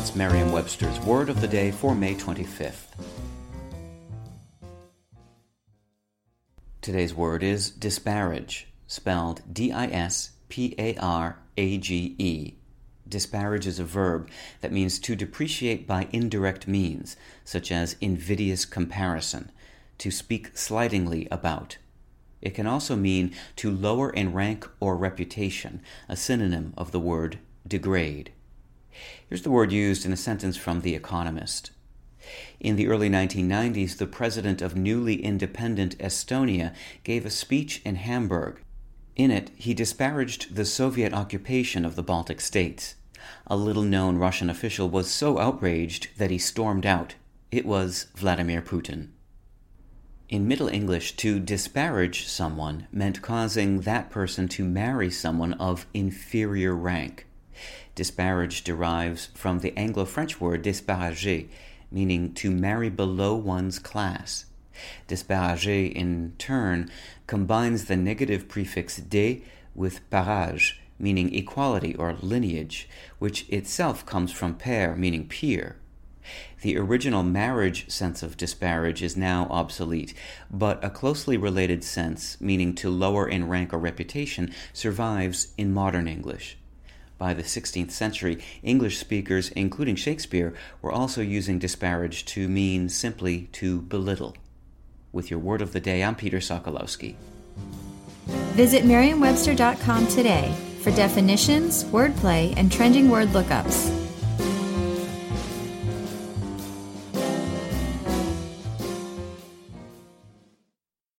It's Merriam Webster's Word of the Day for May 25th. Today's word is disparage, spelled D I S P A R A G E. Disparage is a verb that means to depreciate by indirect means, such as invidious comparison, to speak slightingly about. It can also mean to lower in rank or reputation, a synonym of the word degrade. Here's the word used in a sentence from The Economist. In the early 1990s, the president of newly independent Estonia gave a speech in Hamburg. In it, he disparaged the Soviet occupation of the Baltic states. A little known Russian official was so outraged that he stormed out. It was Vladimir Putin. In Middle English, to disparage someone meant causing that person to marry someone of inferior rank. Disparage derives from the Anglo French word desparager, meaning to marry below one's class. Desparager, in turn, combines the negative prefix de with parage, meaning equality or lineage, which itself comes from per, meaning peer. The original marriage sense of disparage is now obsolete, but a closely related sense, meaning to lower in rank or reputation, survives in modern English. By the 16th century, English speakers, including Shakespeare, were also using disparage to mean simply to belittle. With your word of the day, I'm Peter Sokolowski. Visit Merriam-Webster.com today for definitions, wordplay, and trending word lookups.